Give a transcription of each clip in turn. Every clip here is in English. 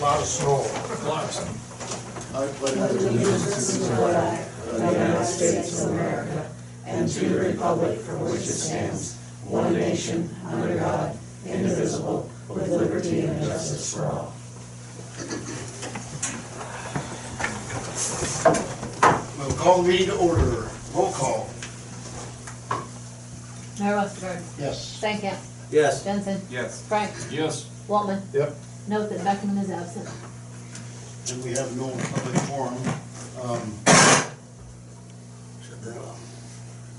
Lot of snow. I pledge allegiance to the flag of the United States of America and to the republic for which it stands, one nation, under God, indivisible, with liberty and justice for all. We'll call the meeting to order. Roll call. Mayor Westergaard, Yes. Stankham, Yes. Jensen, Yes. Frank, Yes. Waltman. Yep. Note that Beckman is absent. And we have no public forum. Um,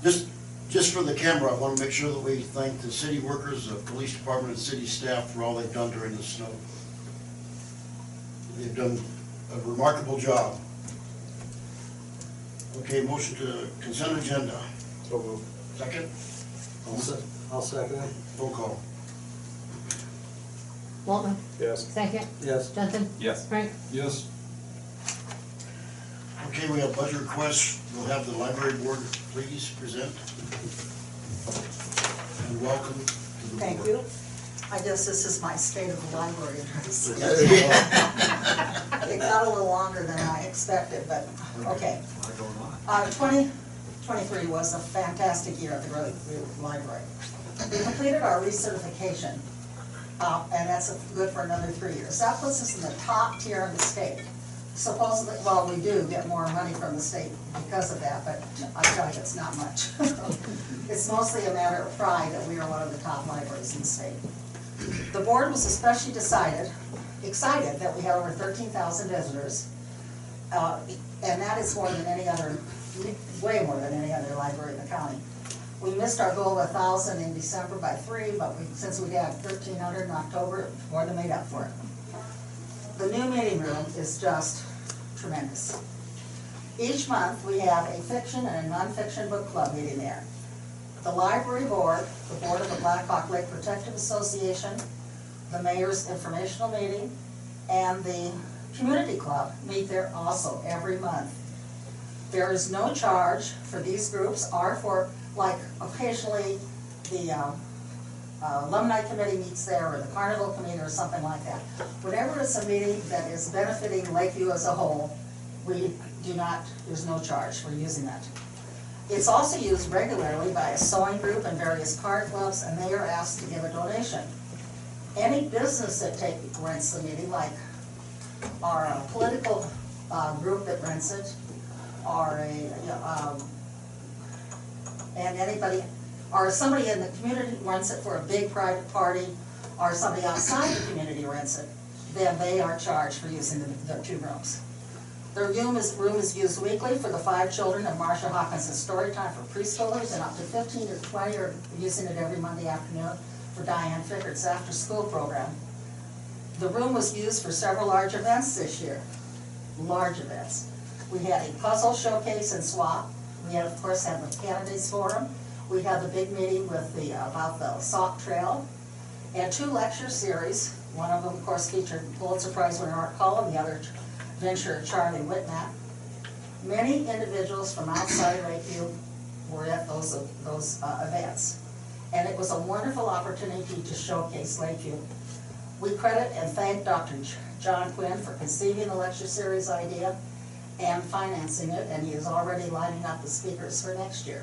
Just, just for the camera, I want to make sure that we thank the city workers, the police department, and city staff for all they've done during the snow. They've done a remarkable job. Okay, motion to consent agenda. So moved. Second, I'll se- I'll second it. roll call. Waltman, Yes. Stankham, Yes. Jensen, Yes. Frank, Yes. Okay, we have budget requests. We'll have the library board please present. And welcome to the board. Thank you. I guess this is my state of the library address. It got a little longer than I expected, but, okay. Uh, twenty twenty-three was a fantastic year at the Great Library. We completed our recertification, uh, and that's good for another three years. That puts us in the top tier in the state. Supposedly, well, we do get more money from the state because of that, but I tell you, it's not much. It's mostly a matter of pride that we are one of the top libraries in the state. The board was especially decided, excited that we had over thirteen thousand visitors. Uh, and that is more than any other, way more than any other library in the county. We missed our goal of a thousand in December by three, but we, since we had thirteen hundred in October, more than made up for it. The new meeting room is just tremendous. Each month, we have a fiction and a nonfiction book club meeting there. The library board, the board of the Black Hawk Lake Protective Association, the mayor's informational meeting, and the community club meet there also every month. There is no charge for these groups or for, like occasionally, the um, uh, alumni committee meets there, or the carnival committee, or something like that. Whenever it's a meeting that is benefiting Lakeview as a whole, we do not, there's no charge for using that. It's also used regularly by a sewing group and various card clubs, and they are asked to give a donation. Any business that take, rents the meeting, like our uh, political uh, group that rents it, or a, um, and anybody, or somebody in the community rents it for a big private party, or somebody outside the community rents it, then they are charged for using the, the two rooms. The room is, room is used weekly for the five children of Marcia Hawkins' story time for preschoolers, and up to fifteen or twenty are using it every Monday afternoon for Diane Fickert's after-school program. The room was used for several large events this year, large events. We had a puzzle showcase and swap, we had, of course, had the candidates forum, we had the big meeting with the, about the Sauk Trail, and two lecture series, one of them, of course, featured Pulitzer Prize winner Art Cullen, the other venture Charlie Whitnap. Many individuals from outside Lakeview were at those, those uh, events. And it was a wonderful opportunity to showcase Lakeview. We credit and thank Dr. John Quinn for conceiving the lecture series idea and financing it, and he is already lining up the speakers for next year.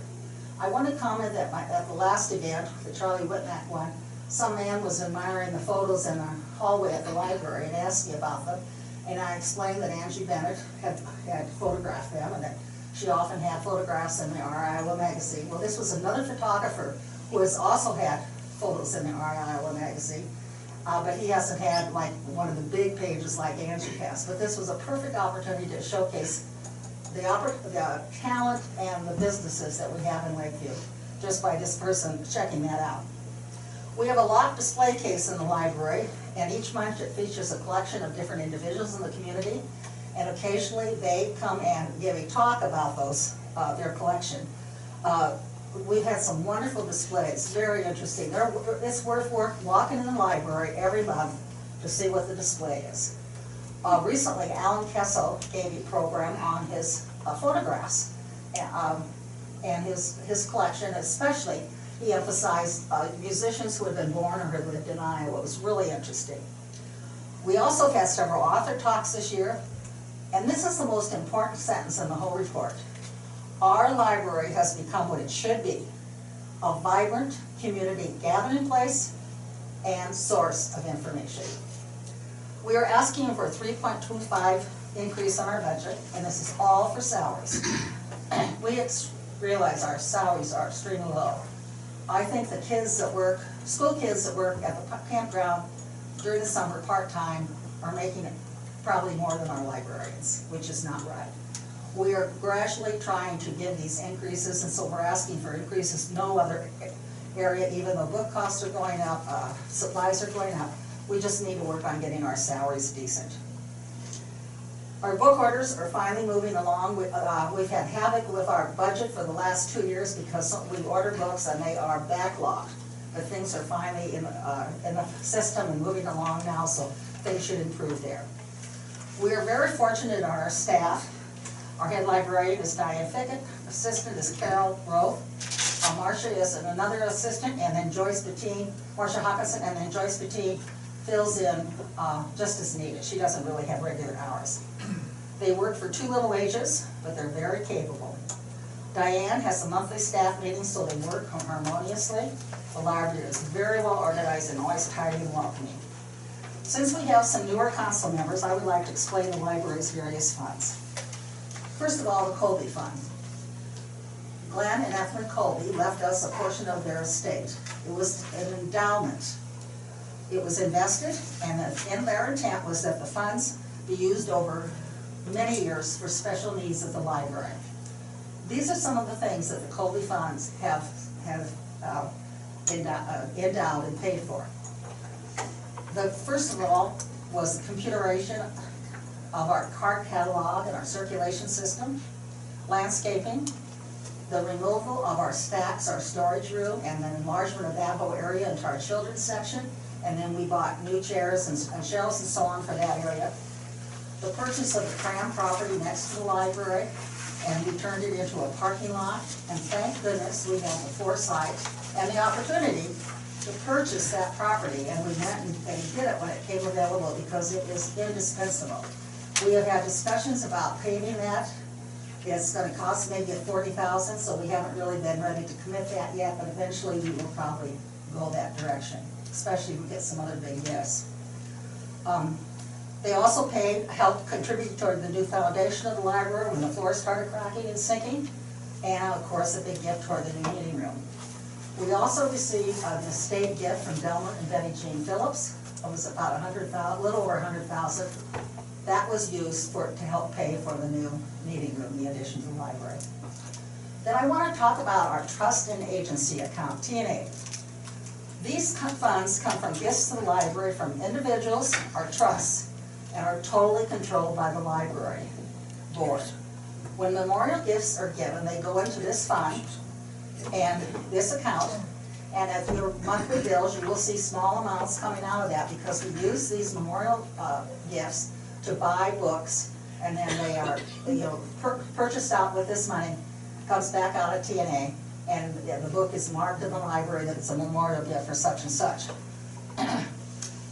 I want to comment that my, at the last event, the Charlie Whitnap one, some man was admiring the photos in the hallway at the library and asked me about them. And I explained that Angie Bennett had, had photographed them and that she often had photographs in the Our Iowa magazine. Well, this was another photographer who has also had photos in the Our Iowa magazine. Uh, but he hasn't had like one of the big pages like Angie has. But this was a perfect opportunity to showcase the the talent and the businesses that we have in Lakeview, just by this person checking that out. We have a locked display case in the library, and each month it features a collection of different individuals in the community. And occasionally, they come and give a talk about those, uh, their collection. Uh, We've had some wonderful displays, very interesting. They're- It's worth walking in the library every month to see what the display is. Uh, recently, Alan Kessel gave a program on his uh, photographs, and, um, and his, his collection, especially, he emphasized, uh, musicians who had been born or had lived in Iowa, it was really interesting. We also had several author talks this year, and this is the most important sentence in the whole report. Our library has become what it should be, a vibrant community gathering place and source of information. We are asking for a three point two five increase on our budget, and this is all for salaries. We realize our salaries are extremely low. I think the kids that work, school kids that work at the campground during the summer part-time are making it probably more than our librarians, which is not right. We are gradually trying to give these increases, and so we're asking for increases no other area, even though book costs are going up, uh, supplies are going up. We just need to work on getting our salaries decent. Our book orders are finally moving along. We, uh, we've had havoc with our budget for the last two years because we order books and they are backlogged. But things are finally in, uh, in the system and moving along now, so things should improve there. We are very fortunate in our staff. Our head librarian is Diane Fickett, assistant is Carol Rowe. Uh, is another assistant, and then Joyce Bettine, Marcia Hawkinson, and then Joyce Bettine fills in, uh, just as needed. She doesn't really have regular hours. They work for two little wages, but they're very capable. Diane has a monthly staff meeting, so they work harmoniously. The library is very well organized and always tidy and welcoming. Since we have some newer council members, I would like to explain the library's various funds. First of all, the Colby Fund. Glenn and Ethel Colby left us a portion of their estate. It was an endowment. It was invested, and the- in their intent was that the funds be used over many years for special needs of the library. These are some of the things that the Colby funds have, have uh, uh, endowed and paid for. The, first of all, was the computerization of our card catalog and our circulation system, landscaping, the removal of our stacks, our storage room, and the enlargement of that whole area into our children's section. And then we bought new chairs and and shelves and so on for that area. The purchase of the Cram property next to the library, and we turned it into a parking lot. And thank goodness we had the foresight and the opportunity to purchase that property, and we went and and did it when it came available because it is indispensable. We have had discussions about paving that. It's gonna cost maybe forty thousand, so we haven't really been ready to commit that yet, but eventually we will probably go that direction, especially if we get some other big yes. Um, They also paid, helped contribute toward the new foundation of the library when the floor started cracking and sinking, and of course, a big gift toward the new meeting room. We also received an estate gift from Delmer and Betty Jean Phillips. It was about a hundred little over a hundred thousand. That was used for, to help pay for the new meeting room, the addition to the library. Then I want to talk about our trust and agency account, TNA. These funds come from gifts to the library from individuals or trusts and are totally controlled by the library board. When memorial gifts are given, they go into this fund and this account, and at your monthly bills, you will see small amounts coming out of that, because we use these memorial, uh, gifts to buy books, and then they are, you know, pur- purchased out with this money, comes back out of TNA, and the book is marked in the library that it's a memorial gift for such and such.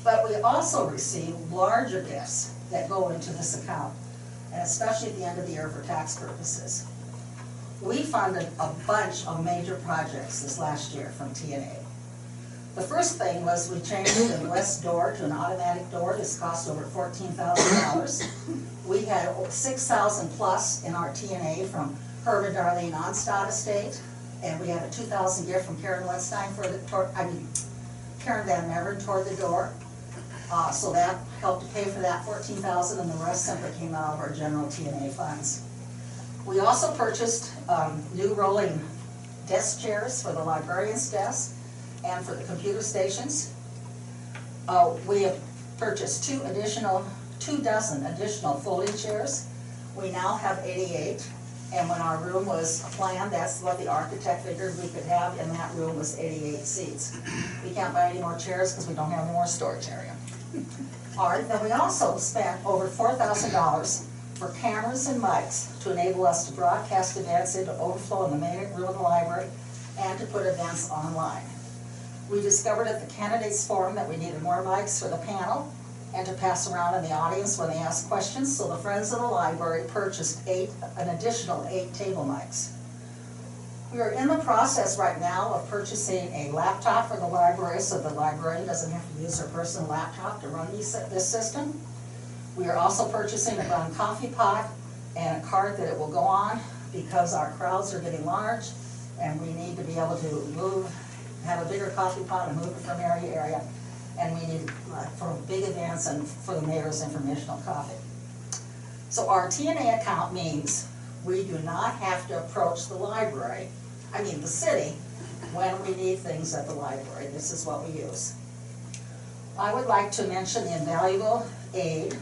But we also receive larger gifts that go into this account, and especially at the end of the year for tax purposes. We funded a bunch of major projects this last year from TNA. The first thing was we changed the west door to an automatic door, this cost over fourteen thousand dollars. We had six thousand plus in our TNA from Herb and Darlene Onstad estate, and we had a two thousand gift from Karen Wetstein for the, toward- I mean, Karen Van Meveren toward the door. Uh, so that helped to pay for that fourteen thousand, and the rest simply came out of our general TNA funds. We also purchased, um, new rolling desk chairs for the librarian's desk and for the computer stations. Uh, we have purchased two additional, two dozen additional folding chairs. We now have eighty-eight, and when our room was planned, that's what the architect figured we could have in that room was eighty-eight seats. We can't buy any more chairs because we don't have more storage area. All right, then we also spent over four thousand dollars for cameras and mics to enable us to broadcast events into overflow in the main room of the library and to put events online. We discovered at the candidates forum that we needed more mics for the panel, and to pass around in the audience when they ask questions, so the Friends of the Library purchased eight, an additional eight table mics. We are in the process right now of purchasing a laptop for the library, so the librarian doesn't have to use her personal laptop to run this system. We are also purchasing a coffee pot and a cart that it will go on, because our crowds are getting large, and we need to be able to move, have a bigger coffee pot and move it from area to area. And we need, uh, for big events and for the mayor's informational coffee. So our TNA account means we do not have to approach the library, I mean, the city, when we need things at the library. This is what we use. I would like to mention the invaluable aid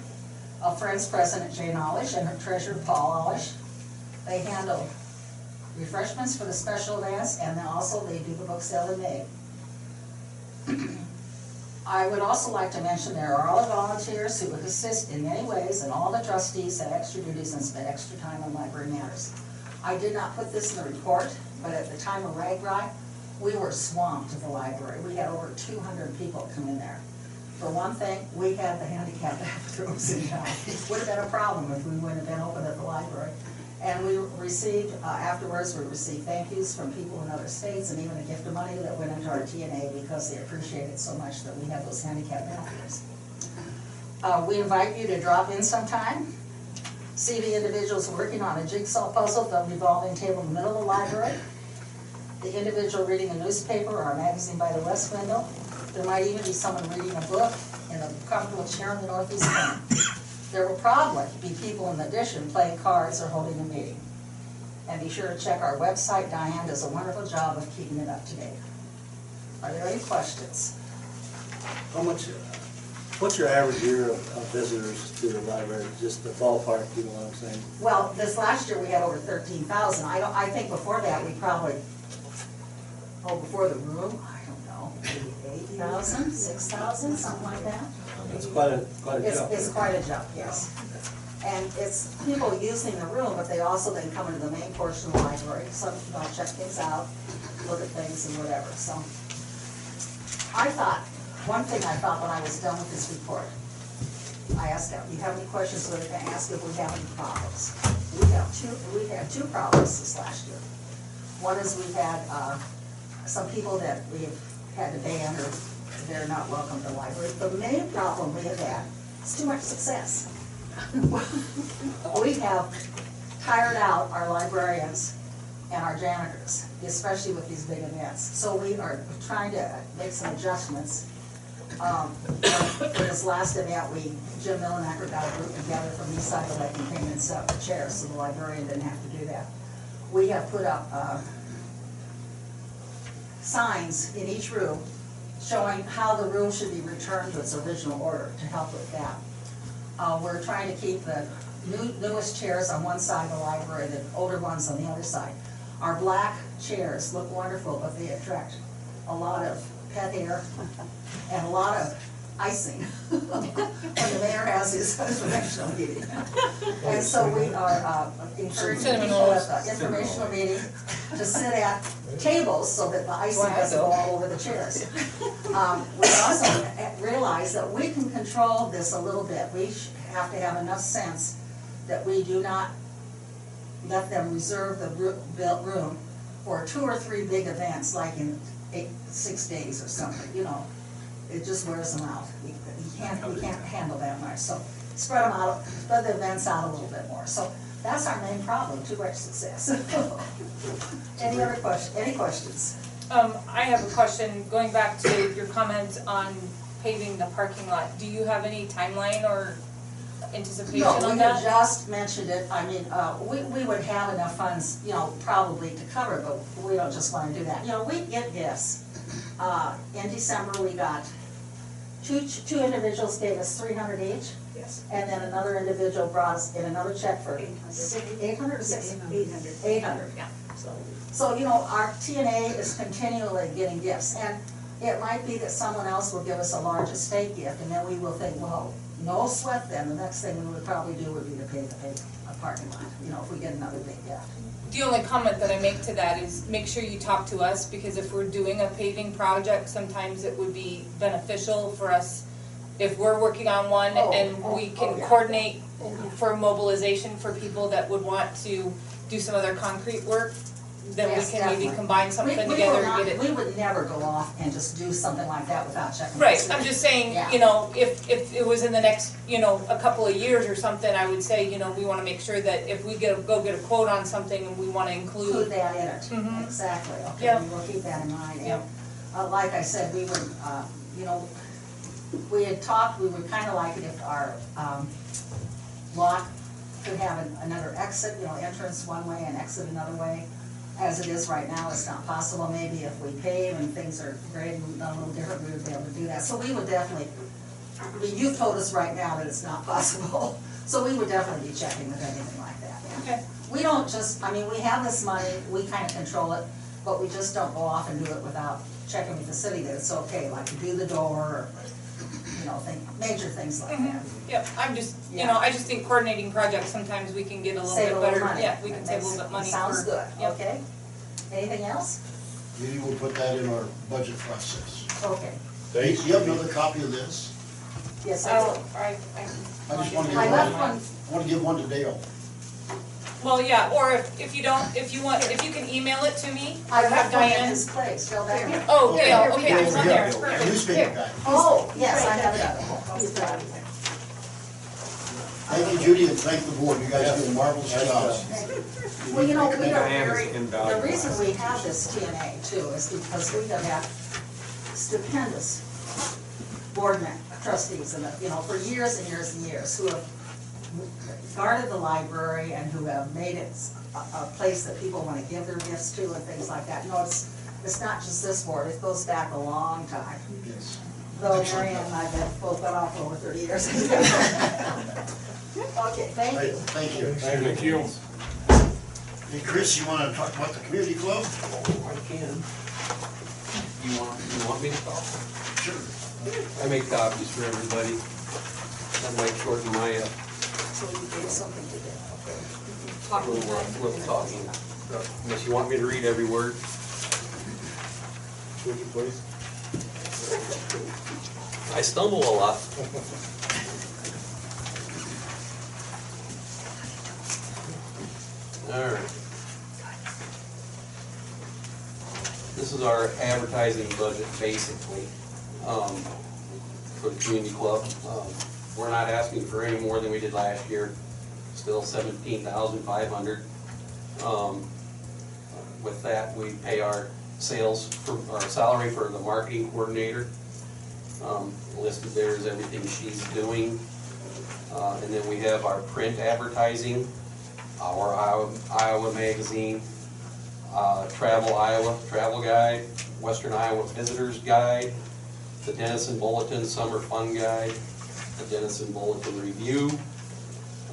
of Friends President Jane Olish and her treasurer Paul Olish. They handle refreshments for the special events, and then also they do the book sale in May. I would also like to mention there are all the volunteers who would assist in many ways, and all the trustees have extra duties and spend extra time on library matters. I did not put this in the report, but at the time of RAGBRAI, we were swamped at the library. We had over two hundred people come in there. For one thing, we had the handicap bathrooms in town. It Would have been a problem if we wouldn't have been open at the library. And we received, uh, afterwards, we received thank yous from people in other states and even a gift of money that went into our TNA because they appreciated so much that we have those handicap bathrooms. Uh, we invite you to drop in sometime, see the individuals working on a jigsaw puzzle, the revolving table in the middle of the library, the individual reading a newspaper or a magazine by the west window. There might even be someone reading a book in a comfortable chair in the northeast corner. There will probably be people in the addition playing cards or holding a meeting. And be sure to check our website, Diane does a wonderful job of keeping it up to date. Are there any questions? How much, what's your average year of of visitors to the library? Just the ballpark, you know what I'm saying? Well, this last year, we had over thirteen thousand, I don't, I think before that, we probably, oh, before the room, I don't know, maybe eight thousand, six thousand, something like that. It's quite a, quite a It's, jump. it's quite a jump, yes. And it's people using the room, but they also then come into the main portion of the library, some, you know, check things out, look at things and whatever, so. I thought, one thing I thought when I was done with this report, I asked them, you have any questions, so they can ask if we have any problems. We have two, we had two problems this last year. One is we had, uh, some people that we've had to ban or they're not welcome to the library. The main problem we have had is too much success. We have tired out our librarians and our janitors, especially with these big events. So we are trying to make some adjustments. Um, For this last event, we, Jim Millenacker got a group together from East Side of Lake and came and set up the chairs, so the librarian didn't have to do that. We have put up uh, signs in each room showing how the room should be returned to its original order to help with that. Uh, we're trying to keep the new, newest chairs on one side of the library, the older ones on the other side. Our black chairs look wonderful, but they attract a lot of pet hair and a lot of icing when the mayor has his informational meeting. And so we are, uh, encouraging Cinnamon people rolls. at the informational meeting to sit at tables so that the icing doesn't go all over the chairs. Um, we also realize that we can control this a little bit. We sh- have to have enough sense that we do not let them reserve the ru- built room for two or three big events, like in eight, six days or something, you know. It just wears them out. We, we can't, we can't handle that much, so spread them out, spread the events out a little bit more. So that's our main problem, too much success. Any other question, any questions? Um, I have a question, going back to your comment on paving the parking lot. Do you have any timeline or anticipation No, on we have that? just mentioned it, I mean, uh, we, we would have enough funds, you know, probably to cover, it, but we don't just wanna do that. You know, we get gifts. Uh, in December, we got, two, two individuals gave us three hundred each. Yes. And then another individual brought us in another check for eight hundred or six? Eight hundred. Eight hundred, yeah. So, so, you know, our TNA is continually getting gifts, and it might be that someone else will give us a large estate gift, and then we will think, well, no sweat then, the next thing we would probably do would be to pay the pay, a parking lot, you know, if we get another big gift. The only comment that I make to that is make sure you talk to us, because if we're doing a paving project, sometimes it would be beneficial for us if we're working on one Oh, and oh, we oh, can yeah. coordinate oh, for mobilization for people that would want to do some other concrete work, then we Yes, can maybe definitely. combine We, something we will together and get it. we would never go off and just do something like that without checking. Right, I'm just saying, Yeah. you know, if, if it was in the next, you know, a couple of years or something, I would say, you know, we wanna make sure that if we get, a- go get a quote on something and we wanna Include include, that in it, Mhm. exactly, okay, Yeah. we will keep that in mind. Yeah. Uh, like I said, we would, uh, you know, we had talked, we would kinda like it if our, um, lot could have an- another exit, you know, entrance one way and exit another way. As it is right now, it's not possible, maybe if we pave and things are graded a little different, we would be able to do that. So we would definitely, I mean, you've told us right now that it's not possible, so we would definitely be checking with anything like that, yeah. okay, We don't just, I mean, we have this money, we kind of control it, but we just don't go off and do it without checking with the city that it's okay, like to do the door, or, you know, think, major things like mm-hmm. that. yep, I'm just, you know, I just think coordinating projects, sometimes we can get a little Save bit a little better, money. yeah, we can That save a little bit money for. Sounds good, Yep. okay? Anything else? Maybe we'll put that in our budget process. Okay, Do you have another copy of this? yes, I Oh, do. I, I. I just wanna give I one, left one, I wanna give one to Dale. Well, yeah, or if, if you don't, if you want, if you can email it to me, I have left one in Diane. his place, still there. Oh, Okay. Dale, okay, Dale, it's on yeah, there, Dale, perfect. Newspaper guy. Oh, yes, I have it. He's got it. Thank you, Judy, and thank the board. You guys did a marvelous Nice job. job. Well, you know, we are Diane is very, the invaluable. reason we have this TNA too is because we have had stupendous board men, trustees, and, you know, for years and years and years, who have guarded the library and who have made it a, a place that people wanna give their gifts to and things like that. No, it's, it's not just this board, it goes back a long time. Yes. Though Mary and I have both been off over thirty years. Okay, thank Hey, you. Thank you. Thank you. Hey, Chris, you wanna talk about the community club? I can. You want, you want me to talk? Sure. I make copies for everybody. I might shorten my, uh, So you gave something to do. little, uh, little talking. Unless you want me to read every word. Would you please? I stumble a lot. Alright. This is our advertising budget, basically, um, for the community club. Um, We're not asking for any more than we did last year, still seventeen thousand five hundred. Um, with that, we pay our sales, for our salary for the marketing coordinator. Um, listed there is everything she's doing. Uh, and then we have our print advertising, our Iowa, Iowa magazine, uh, Travel Iowa, Travel Guide, Western Iowa Visitors Guide, the Denison Bulletin Summer Fun Guide, Denison Bulletin Review,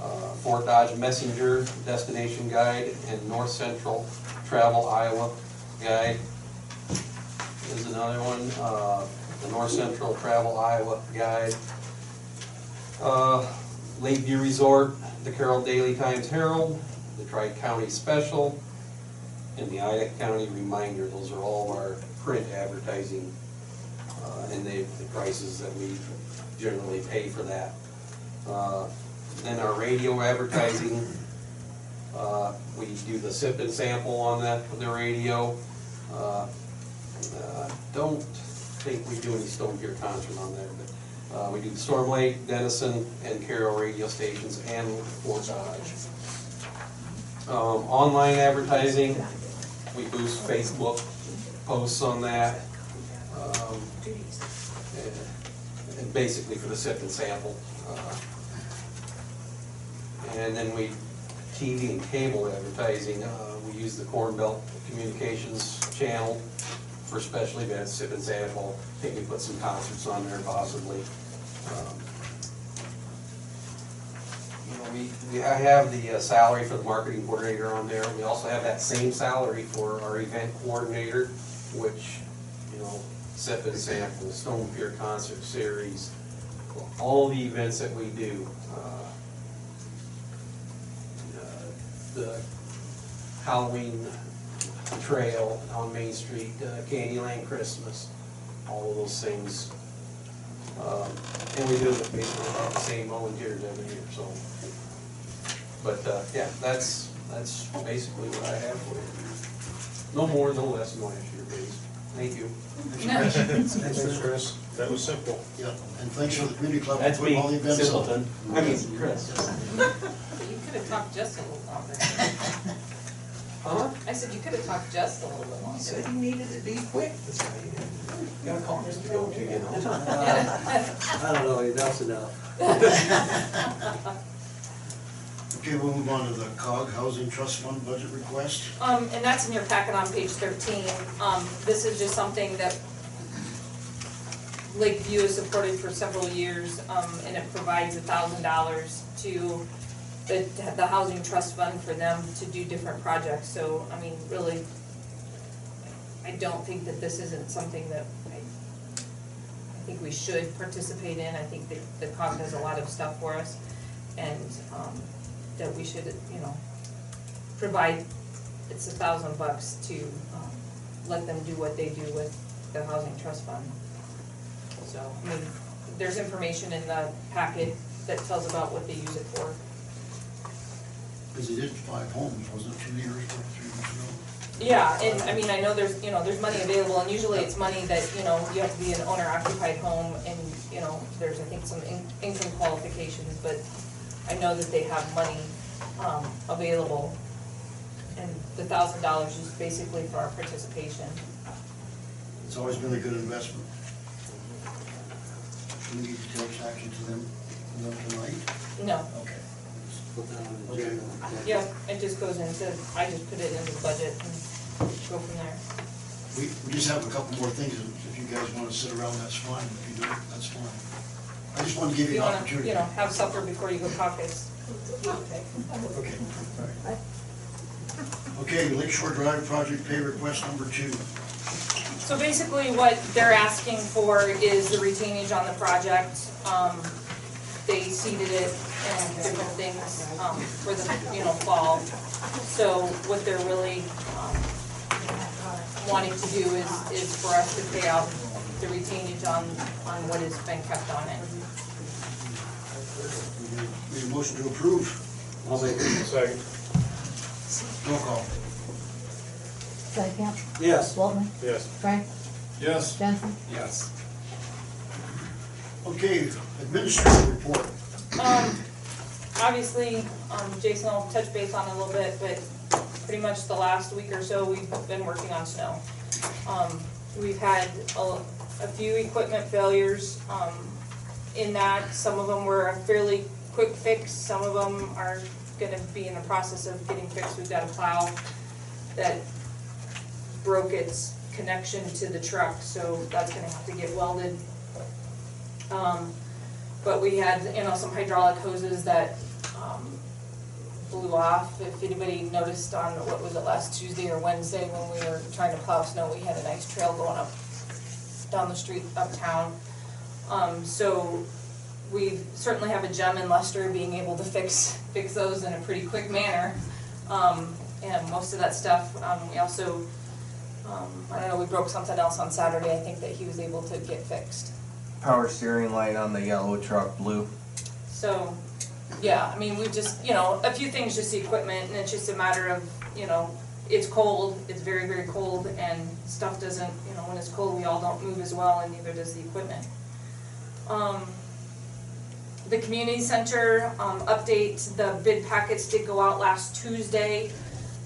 uh, Fort Dodge Messenger Destination Guide, and North Central Travel Iowa Guide. There's another one, uh, the North Central Travel Iowa Guide. Uh, Lakeview Resort, the Carroll Daily Times Herald, the Tri-County Special, and the Ida County Reminder. Those are all our print advertising, uh, and the, the prices that we generally pay for that. Uh, Then our radio advertising, uh, we do the sip and sample on that, for the radio. Uh, uh, Don't think we do any Stone Pier concert on there, but uh, we do the Storm Lake, Denison, and Carroll radio stations, and Fort Dodge. Um, Online advertising, we boost Facebook posts on that. um, basically for the sip and sample. uh, And then we, TV and cable advertising, uh, we use the Corn Belt Communications channel for special events, sip and sample. I think we put some concerts on there possibly. Um, You know, we, we, I have the uh, salary for the marketing coordinator on there. We also have that same salary for our event coordinator, which, you know, sip sample, Stone Pier Concert Series, all the events that we do. uh, uh, The Halloween trail on Main Street, uh, Candyland Christmas, all of those things. Um, And we do it basically about the same volunteers every year, so. But, uh, yeah, that's, that's basically what I have for you. No more, no less than last year, please. Thank you. Thanks, Chris. That was simple. Yeah, and thanks for the community club for That's putting me, all the events on. simpleton. I mean, Chris. You could have talked just a little longer. Huh? I said you could have talked just a little bit longer. you needed to be quick. You gotta call Mr. Go-To, you know? I don't know, enough's enough. Okay, we'll move on to the COG Housing Trust Fund budget request. Um, and that's in your packet on page thirteen. Um, this is just something that Lakeview has supported for several years, um, and it provides a thousand dollars to the, the housing trust fund for them to do different projects. So, I mean, really, I don't think that this isn't something that I, I think we should participate in. I think that the COG does a lot of stuff for us, and, um, that we should, you know, provide, it's a thousand bucks to, um, let them do what they do with the housing trust fund. So, I mean, there's information in the packet that tells about what they use it for. Because he did five homes, wasn't it, two years, or three years ago? Yeah, and I mean, I know there's, you know, there's money available, and usually it's money that, you know, you have to be an owner occupied home, and, you know, there's, I think, some in- income qualifications, but I know that they have money, um, available. And the thousand dollars is basically for our participation. It's always been a good investment. Should we need to take action to them, them tonight? No, Okay. Put that on the Okay. agenda. yeah, it just goes into, I just put it in the budget and go from there. We, we just have a couple more things, if you guys wanna sit around, that's fine, if you don't, that's fine. I just wanted to give you you an wanna, opportunity. you know, have supper before you go caucus. Okay, all right. Okay, Lake Shore Drive project pay request number two. So basically what they're asking for is the retainage on the project. Um, they seeded it and different things, um, for the, you know, fall. So what they're really, um, wanting to do is, is for us to pay out the retainage on, on what has been kept on it. We need- Need a motion to approve, I'll make it. Second. roll call. Stankham, Yes. Waltman, Yes. Frank, Yes. Jensen, Yes. Okay, administrative report. Um, obviously, um, Jason will touch base on it a little bit, but pretty much the last week or so, we've been working on snow. Um, we've had a, a few equipment failures, um, in that, some of them were a fairly quick fix, some of them are gonna be in the process of getting fixed. We've got a plow that broke its connection to the truck, so that's gonna have to get welded. Um, but we had, you know, some hydraulic hoses that, um, blew off. If anybody noticed on, what was it, last Tuesday or Wednesday when we were trying to plow snow, we had a nice trail going up, down the street uptown. Um, so we certainly have a gem in Lester being able to fix, fix those in a pretty quick manner. Um, and most of that stuff, um, we also, um, I don't know, we broke something else on Saturday, I think that he was able to get fixed. power steering light on the yellow truck blue. So, yeah, I mean, we just, you know, a few things, just the equipment, and it's just a matter of, you know, it's cold, it's very, very cold, and stuff doesn't, you know, when it's cold, we all don't move as well, and neither does the equipment. Um, the community center, um, update, the bid packets did go out last Tuesday.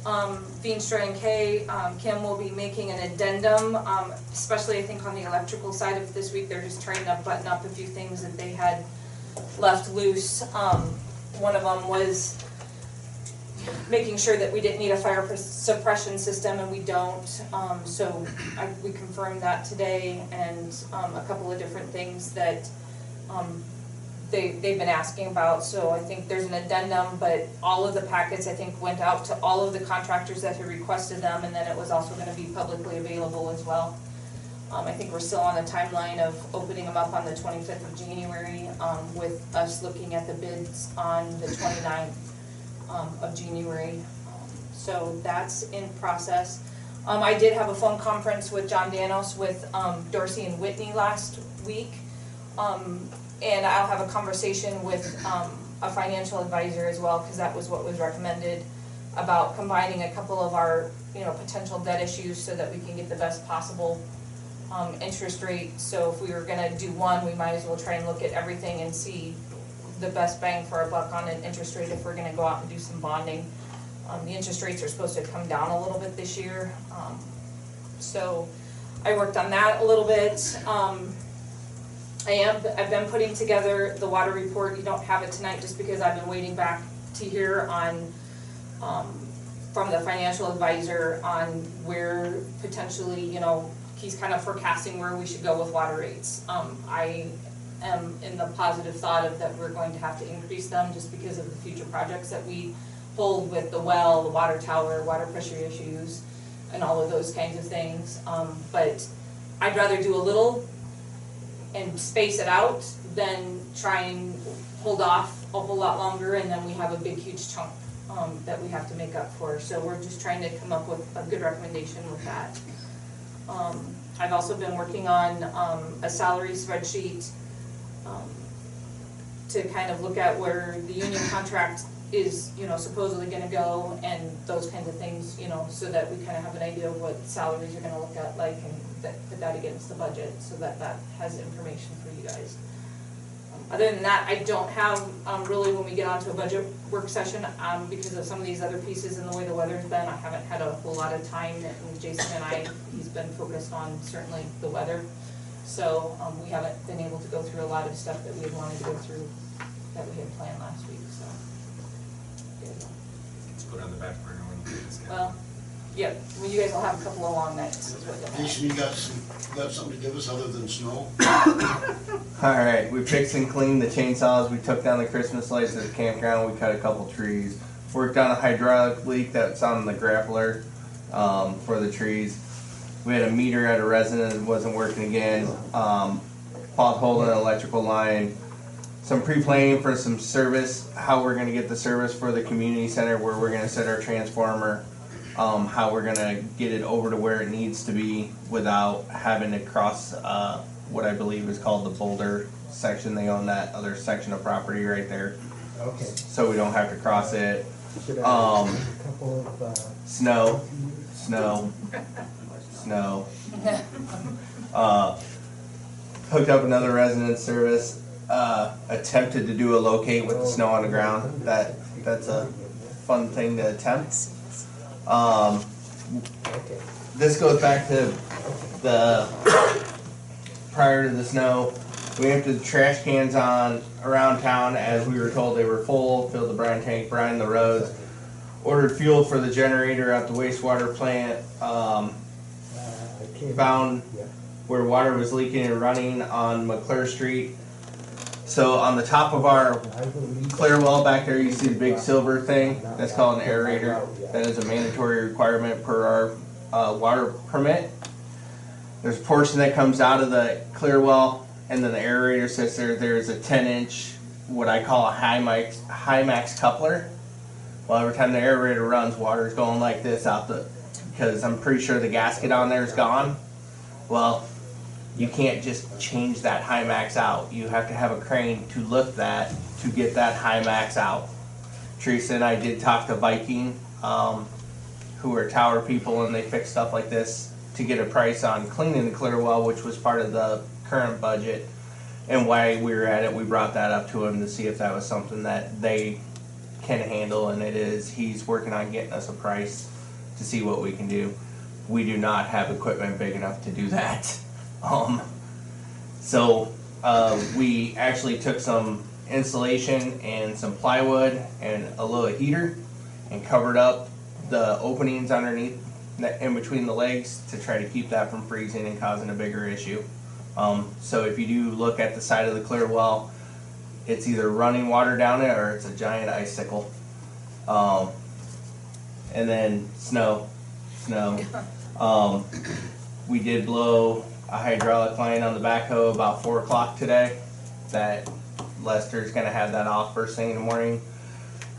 Um, and Kay, um, Kim will be making an addendum, um, especially I think on the electrical side of this week, they're just trying to button up a few things that they had left loose. Um, one of them was making sure that we didn't need a fire suppression system, and we don't. Um, so I, we confirmed that today, and, um, a couple of different things that, um, they, they've been asking about, so I think there's an addendum, but all of the packets, I think, went out to all of the contractors that had requested them, and then it was also gonna be publicly available as well. Um, I think we're still on the timeline of opening them up on the twenty-fifth of January, um, with us looking at the bids on the 29th um, of January. So that's in process. Um, I did have a phone conference with John Danos with, um, Dorsey and Whitney last week. Um, and I'll have a conversation with, um, a financial advisor as well, cause that was what was recommended about combining a couple of our, you know, potential debt issues so that we can get the best possible, um, interest rate. So if we were gonna do one, we might as well try and look at everything and see the best bang for our buck on an interest rate if we're gonna go out and do some bonding. Um, the interest rates are supposed to come down a little bit this year, um, so I worked on that a little bit. Um, I am, I've been putting together the water report, you don't have it tonight just because I've been waiting back to hear on, um, from the financial advisor on where potentially, you know, he's kind of forecasting where we should go with water rates. Um, I am in the positive thought of that we're going to have to increase them just because of the future projects that we hold with the well, the water tower, water pressure issues, and all of those kinds of things. Um, but I'd rather do a little and space it out than try and hold off a whole lot longer and then we have a big huge chunk, um, that we have to make up for. So we're just trying to come up with a good recommendation with that. Um, I've also been working on, um, a salary spreadsheet, um, to kind of look at where the union contract is, you know, supposedly gonna go and those kinds of things, you know, so that we kind of have an idea of what salaries are gonna look at like and that, put that against the budget, so that that has information for you guys. Um, Other than that, I don't have, um, really, when we get onto a budget work session, um, because of some of these other pieces and the way the weather's been, I haven't had a whole lot of time, and Jason and I, he's been focused on certainly the weather. So, um, we haven't been able to go through a lot of stuff that we had wanted to go through, that we had planned last week, so. Let's put on the back burner when we get this. Well, yeah, I mean, you guys will have a couple of long nights, is what you'll have. Jason, you got some, got something to give us other than snow? Alright, we fixed and cleaned the chainsaws, we took down the Christmas lights at the campground, we cut a couple trees. Worked on a hydraulic leak that's on the grappler, um, for the trees. We had a meter at a resident that wasn't working again, um, potholed an electrical line. Some pre-planning for some service, how we're gonna get the service for the community center, where we're gonna set our transformer. Um, how we're gonna get it over to where it needs to be without having to cross, uh, what I believe is called the Boulder section. They own that other section of property right there, Okay. so we don't have to cross it. Should I Um, have a couple of, uh, Snow, snow, snow. Uh, hooked up another resident service, uh, attempted to do a locate with the snow on the ground. That, that's a fun thing to attempt. Um, this goes back to the prior to the snow. We emptied the trash cans on around town as we were told they were full. Filled the brine tank, brine the roads. Ordered fuel for the generator at the wastewater plant. Um, Uh, found where water was leaking and running on McClure Street. So on the top of our clear well back there, you see the big silver thing. That's called an aerator. That is a mandatory requirement per our uh, water permit. There's a portion that comes out of the clear well, and then the aerator sits there. There's a 10 inch, what I call a Hymax, high max coupler. Well, every time the aerator runs, water's going like this out the, because I'm pretty sure the gasket on there is gone. Well, you can't just change that Hymax out. You have to have a crane to lift that to get that Hymax out. Teresa and I did talk to Viking, um, who are tower people, and they fix stuff like this to get a price on cleaning the clear well, which was part of the current budget. And while we were at it, we brought that up to him to see if that was something that they can handle, and it is. He's working on getting us a price to see what we can do. We do not have equipment big enough to do that. Um, so uh, we actually took some insulation and some plywood and a little heater and covered up the openings underneath, in between the legs to try to keep that from freezing and causing a bigger issue. Um, so if you do look at the side of the clear well, it's either running water down it or it's a giant icicle. Um, and then snow, snow. Um, we did blow a hydraulic line on the backhoe about four o'clock today. That Lester's gonna have that off first thing in the morning.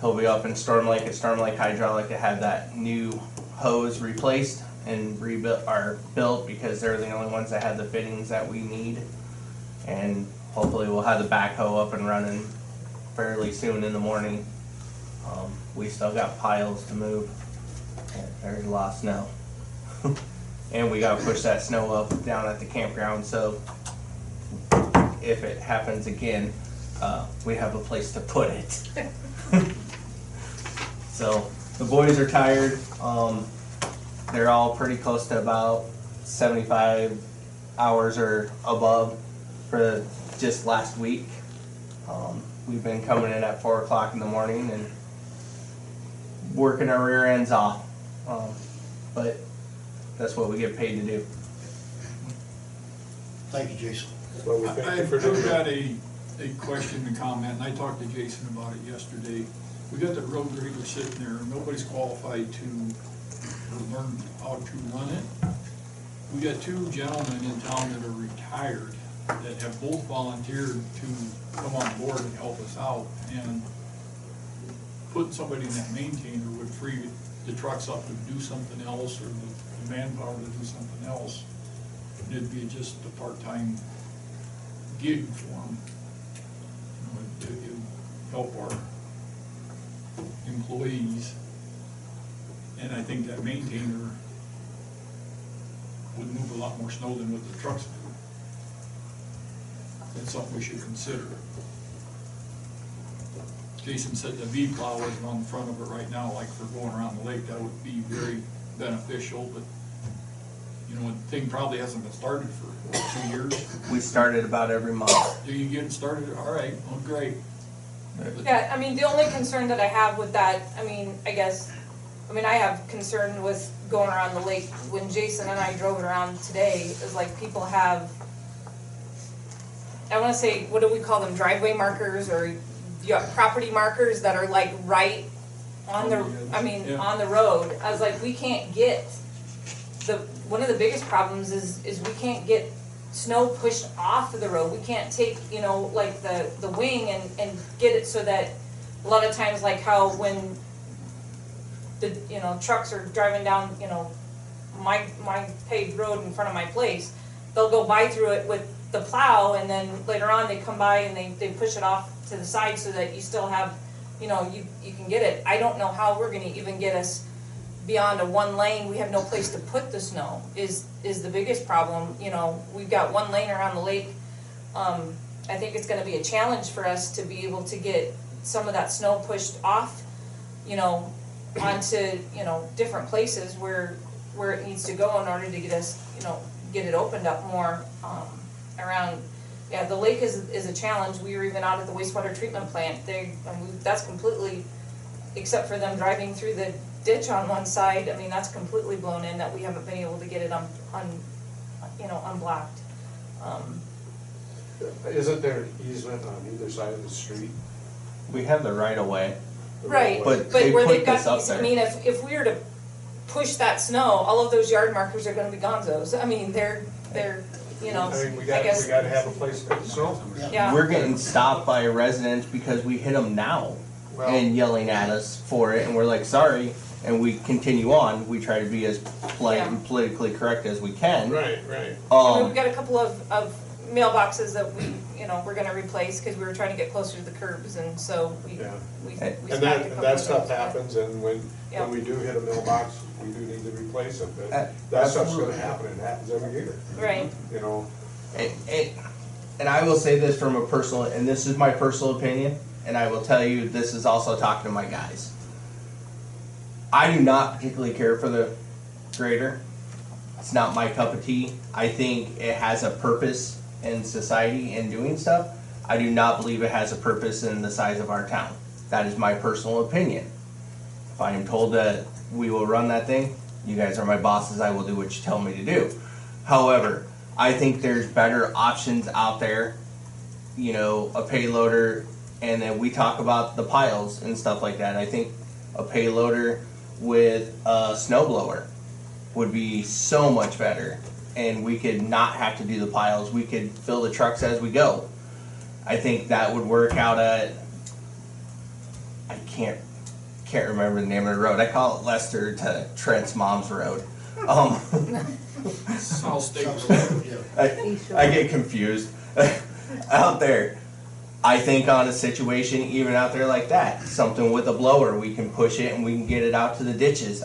He'll be up in Storm Lake at Storm Lake Hydraulic to have that new hose replaced and rebuilt or built because they're the only ones that have the fittings that we need. And hopefully we'll have the backhoe up and running fairly soon in the morning. Um, we still got piles to move. There's a lot of snow. And we gotta push that snow up down at the campground, so if it happens again, uh, we have a place to put it. So, the boys are tired, um, they're all pretty close to about seventy-five hours or above for just last week. Um, we've been coming in at four o'clock in the morning and working our rear ends off. Um, but that's what we get paid to do. Thank you, Jason. Well, we I- thank you for I've doing I've that. got a, a question and comment, and I talked to Jason about it yesterday. We got the road grader sitting there, and nobody's qualified to learn how to run it. We got two gentlemen in town that are retired, that have both volunteered to come on board and help us out, and putting somebody in that maintainer would free the trucks up to do something else, or the manpower to do something else. It'd be just a part-time gig for them. You know, it- it help our employees. And I think that maintainer would move a lot more snow than what the trucks do. That's something we should consider. Jason said the V plow isn't on the front of it right now, like for going around the lake, that would be very beneficial, but, you know, the thing probably hasn't been started for what, two years. We started about every month. Do you get it started? All right, well, great. Yeah, I mean, the only concern that I have with that, I mean, I guess, I mean, I have concern with going around the lake. When Jason and I drove it around today, is like people have, I wanna say, what do we call them, driveway markers or yeah, property markers that are like right on the, I mean, Yeah. on the road. I was like, we can't get, the, one of the biggest problems is, is we can't get snow pushed off of the road. We can't take, you know, like the, the wing and, and get it so that a lot of times like how when the, you know, trucks are driving down, you know, my, my paved road in front of my place, they'll go by through it with the plow and then later on they come by and they, they push it off to the side so that you still have, you know, you, you can get it. I don't know how we're gonna even get us beyond a one lane, we have no place to put the snow, is, is the biggest problem, you know, we've got one lane around the lake. Um, I think it's gonna be a challenge for us to be able to get some of that snow pushed off, you know, onto, you know, different places where, where it needs to go in order to get us, you know, get it opened up more, um, around, yeah, the lake is, is a challenge, we were even out at the wastewater treatment plant, they, I mean, that's completely, except for them driving through the ditch on one side, I mean, that's completely blown in, that we haven't been able to get it un, un, you know, unblocked. Um, Isn't there easement on either side of the street? We have the right of way. Right, But but they where put they've got this up these, I there. mean, if, if we were to push that snow, all of those yard markers are gonna be gonzos, I mean, they're, they're, you know, I mean, we I got, guess, we gotta have a place to put the snow. yeah. We're getting stopped by residents because we hit them now Well, and yelling at us for it, and we're like, sorry, and we continue on. We try to be as polite Yeah. and politically correct as we can. right, right. I mean, we've Um, got a couple of, of mailboxes that we, you know, we're gonna replace, cause we were trying to get closer to the curbs, and so we, Yeah. we, we And snapped a And that, couple and that of stuff those, but- happens, and when, Yeah. when we do hit a mailbox, we do need to replace it, Uh, but that stuff's gonna absolutely. happen, it happens every year, Right, you know? and, and, and I will say this from a personal, and this is my personal opinion, and I will tell you, this is also talking to my guys. I do not particularly care for the grader. It's not my cup of tea. I think it has a purpose in society in doing stuff. I do not believe it has a purpose in the size of our town. That is my personal opinion. If I am told that we will run that thing, you guys are my bosses, I will do what you tell me to do. However, I think there's better options out there, you know, a payloader, and then we talk about the piles and stuff like that. I think a payloader with a snowblower would be so much better, and we could not have to do the piles. We could fill the trucks as we go. I think that would work out at. I can't can't remember the name of the road. I call it Lester to Trent's mom's road. Um, South State Sounds Road. yeah. I, I get confused. out there. I think on a situation even out there like that, something with a blower, we can push it and we can get it out to the ditches.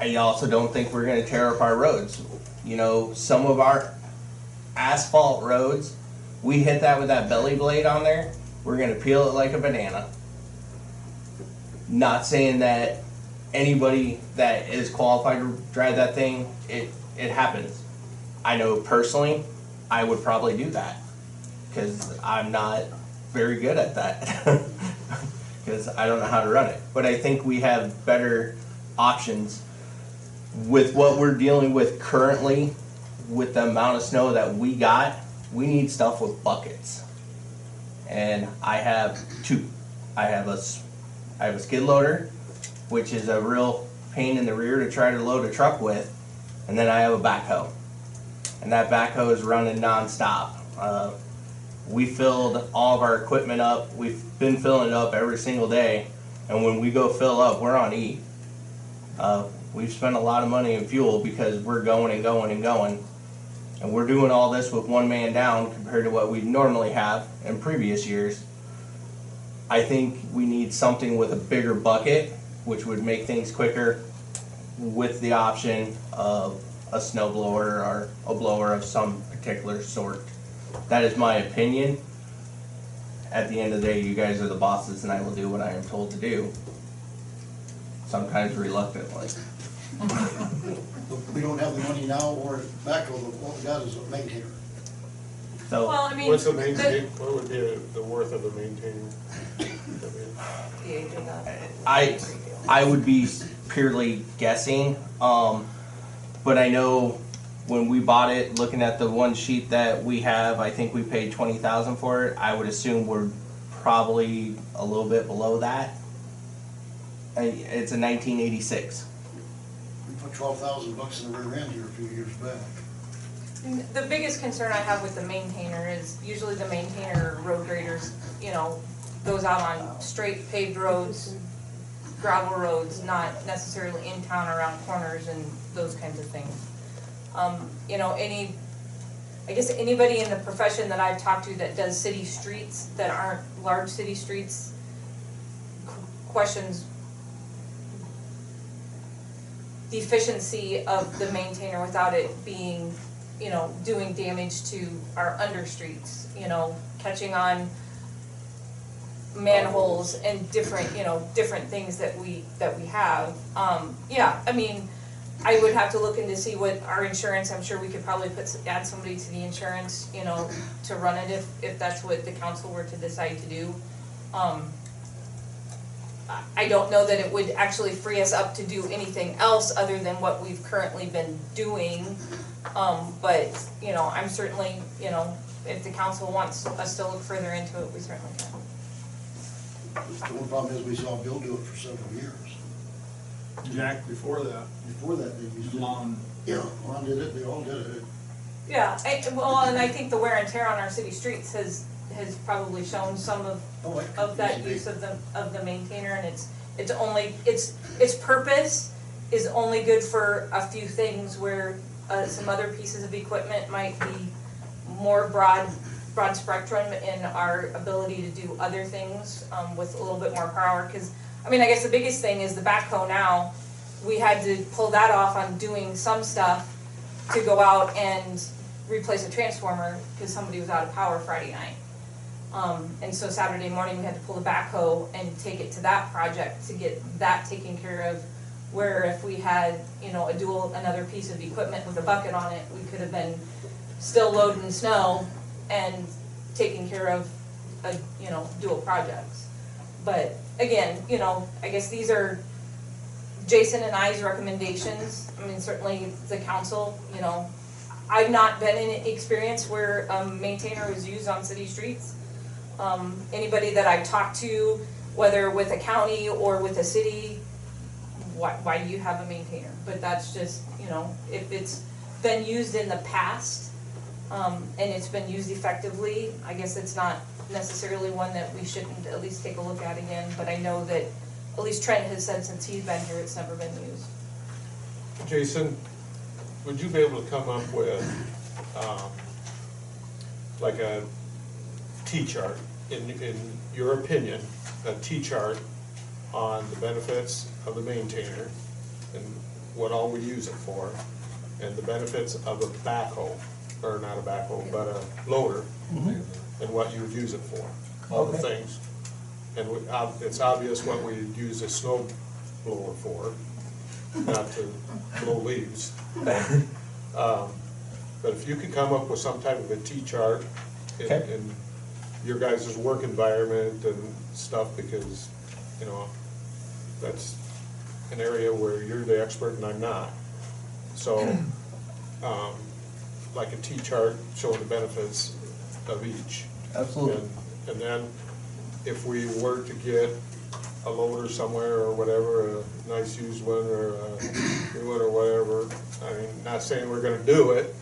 I also don't think we're gonna tear up our roads. You know, some of our asphalt roads, we hit that with that belly blade on there, we're gonna peel it like a banana. Not saying that anybody that is qualified to drive that thing, it, it happens. I know personally, I would probably do that, cause I'm not very good at that. Cause I don't know how to run it, but I think we have better options with what we're dealing with currently, with the amount of snow that we got, we need stuff with buckets. And I have two. I have a, I have a skid loader, which is a real pain in the rear to try to load a truck with, and then I have a backhoe. And that backhoe is running nonstop. Uh, we filled all of our equipment up. We've been filling it up every single day, and when we go fill up, we're on E. Uh, we've spent a lot of money in fuel because we're going and going and going. And we're doing all this with one man down compared to what we normally have in previous years. I think we need something with a bigger bucket, which would make things quicker with the option of a snow blower or a blower of some particular sort. That is my opinion. At the end of the day, you guys are the bosses and I will do what I am told to do. Sometimes reluctantly. We don't have the money now or back, what we got is a maintainer. So. Well, I mean. What's the the- maintain, what would be the worth of the maintainer? the age of that. I, I would be purely guessing, um, but I know when we bought it, looking at the one sheet that we have, I think we paid twenty thousand for it. I would assume we're probably a little bit below that. Uh, It's a nineteen eighty-six. We put twelve thousand bucks in the rear end here a few years back. The biggest concern I have with the maintainer is usually the maintainer road graders, you know, goes out on straight paved roads, gravel roads, not necessarily in town around corners and those kinds of things. Um, you know, any, I guess anybody in the profession that I've talked to that does city streets that aren't large city streets qu- questions the efficiency of the maintainer without it being, you know, doing damage to our under streets, you know, catching on manholes and different, you know, different things that we, that we have. Um, yeah, I mean, I would have to look into see what our insurance, I'm sure we could probably put, add somebody to the insurance, you know, to run it if, if that's what the council were to decide to do. Um, I- I don't know that it would actually free us up to do anything else other than what we've currently been doing. Um, but, you know, I'm certainly, you know, if the council wants us to look further into it, we certainly can. The one problem is we saw Bill do it for several years. Jack, before that, Before that, they used to. Lon, Yeah, Ron did it, they all did it. Yeah, I, well, and I think the wear and tear on our city streets has, has probably shown some of, Oh, it of that be. use of the, of the maintainer, and it's, it's only, it's, its purpose is only good for a few things where, uh, some other pieces of equipment might be more broad, broad spectrum in our ability to do other things, um, with a little bit more power, cause, I mean, I guess the biggest thing is the backhoe now, we had to pull that off on doing some stuff to go out and replace a transformer, cause somebody was out of power Friday night. Um, and so Saturday morning, we had to pull the backhoe and take it to that project to get that taken care of. Where if we had, you know, a dual, another piece of equipment with a bucket on it, we could have been still loading snow and taking care of, a, you know, dual projects. But again, you know, I guess these are Jason and I's recommendations. I mean, certainly the council, you know, I've not been in experience where a maintainer was used on city streets. Um, anybody that I've talked to, whether with a county or with a city, why, why do you have a maintainer? But that's just, you know, if it's been used in the past, um, and it's been used effectively, I guess it's not necessarily one that we shouldn't at least take a look at again, but I know that at least Trent has said since he's been here, it's never been used. Jason, would you be able to come up with, um, like a T-chart, in, in your opinion, a T-chart on the benefits of the maintainer and what all we use it for, and the benefits of a backhoe, or not a backhoe, but a loader, and what you would use it for, all the Okay. things. And we, ob- it's obvious what we use a snow blower for, not to blow leaves. Um, But if you could come up with some type of a T-chart in, Okay. Your guys' work environment and stuff, because, you know, that's an area where you're the expert and I'm not. So, um, like a T-chart showing the benefits of each. Absolutely. And, and then if we were to get a loader somewhere or whatever, a nice used one or a new one or whatever, I mean, not saying we're gonna do it,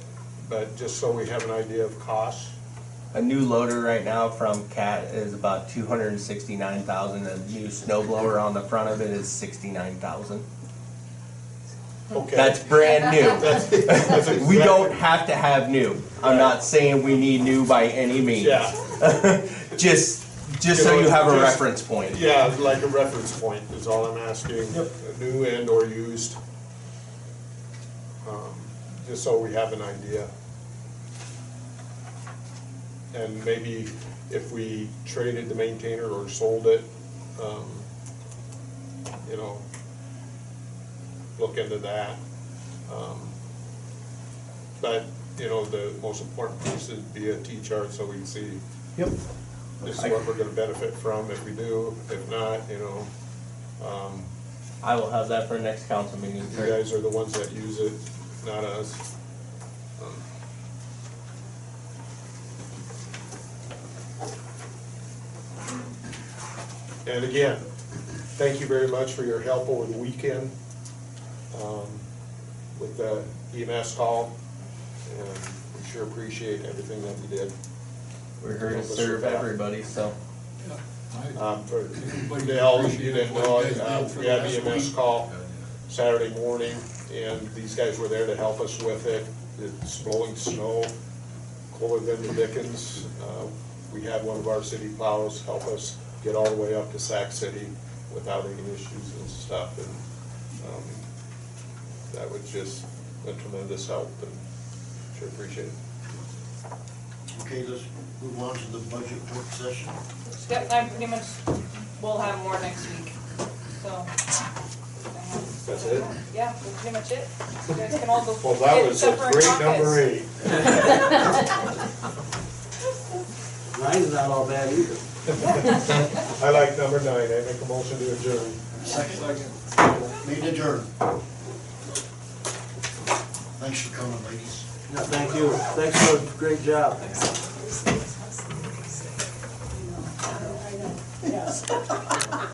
but just so we have an idea of cost. A new loader right now from Cat is about two hundred and sixty-nine thousand. A new snow blower on the front of it is sixty-nine thousand. Okay. That's brand new. That's- that's We exactly- don't have to have new. I'm not saying we need new by any means. Yeah. Just, just so You know, you have a just- reference point. Yeah, like a reference point is all I'm asking, Yep. new and or used. Um, Just so we have an idea. And maybe if we traded the maintainer or sold it, um, you know, look into that. Um, But, you know, the most important piece would be a T-chart so we can see Yep. this is what we're gonna benefit from if we do, if not, you know. um, I will have that for next council meeting, You guys are the ones that use it, not us. And again, thank you very much for your help over the weekend um, with the EMS call. And we sure appreciate everything that you did. We're here to serve everybody, so. I- Um, for Everybody Dale, you didn't know, uh, we had last EMS week. call Saturday morning, and these guys were there to help us with it. It's blowing snow, colder than the Dickens. Uh, We had one of our city plows help us get all the way up to Sac City without any issues and stuff, and um, that was just a tremendous help, and sure appreciate it. Okay, let's move on to the budget work session. Yep, I'm pretty much, we'll have more next week, so. That's it? Yeah, that's pretty much it. You guys can all go. Well, that get was a separate great number caucus. eight. Nine's not all bad either. I like number nine, I make a motion to adjourn. Second, meeting adjourned. Thanks for coming, ladies. Yeah, thank you. Thanks for a great job.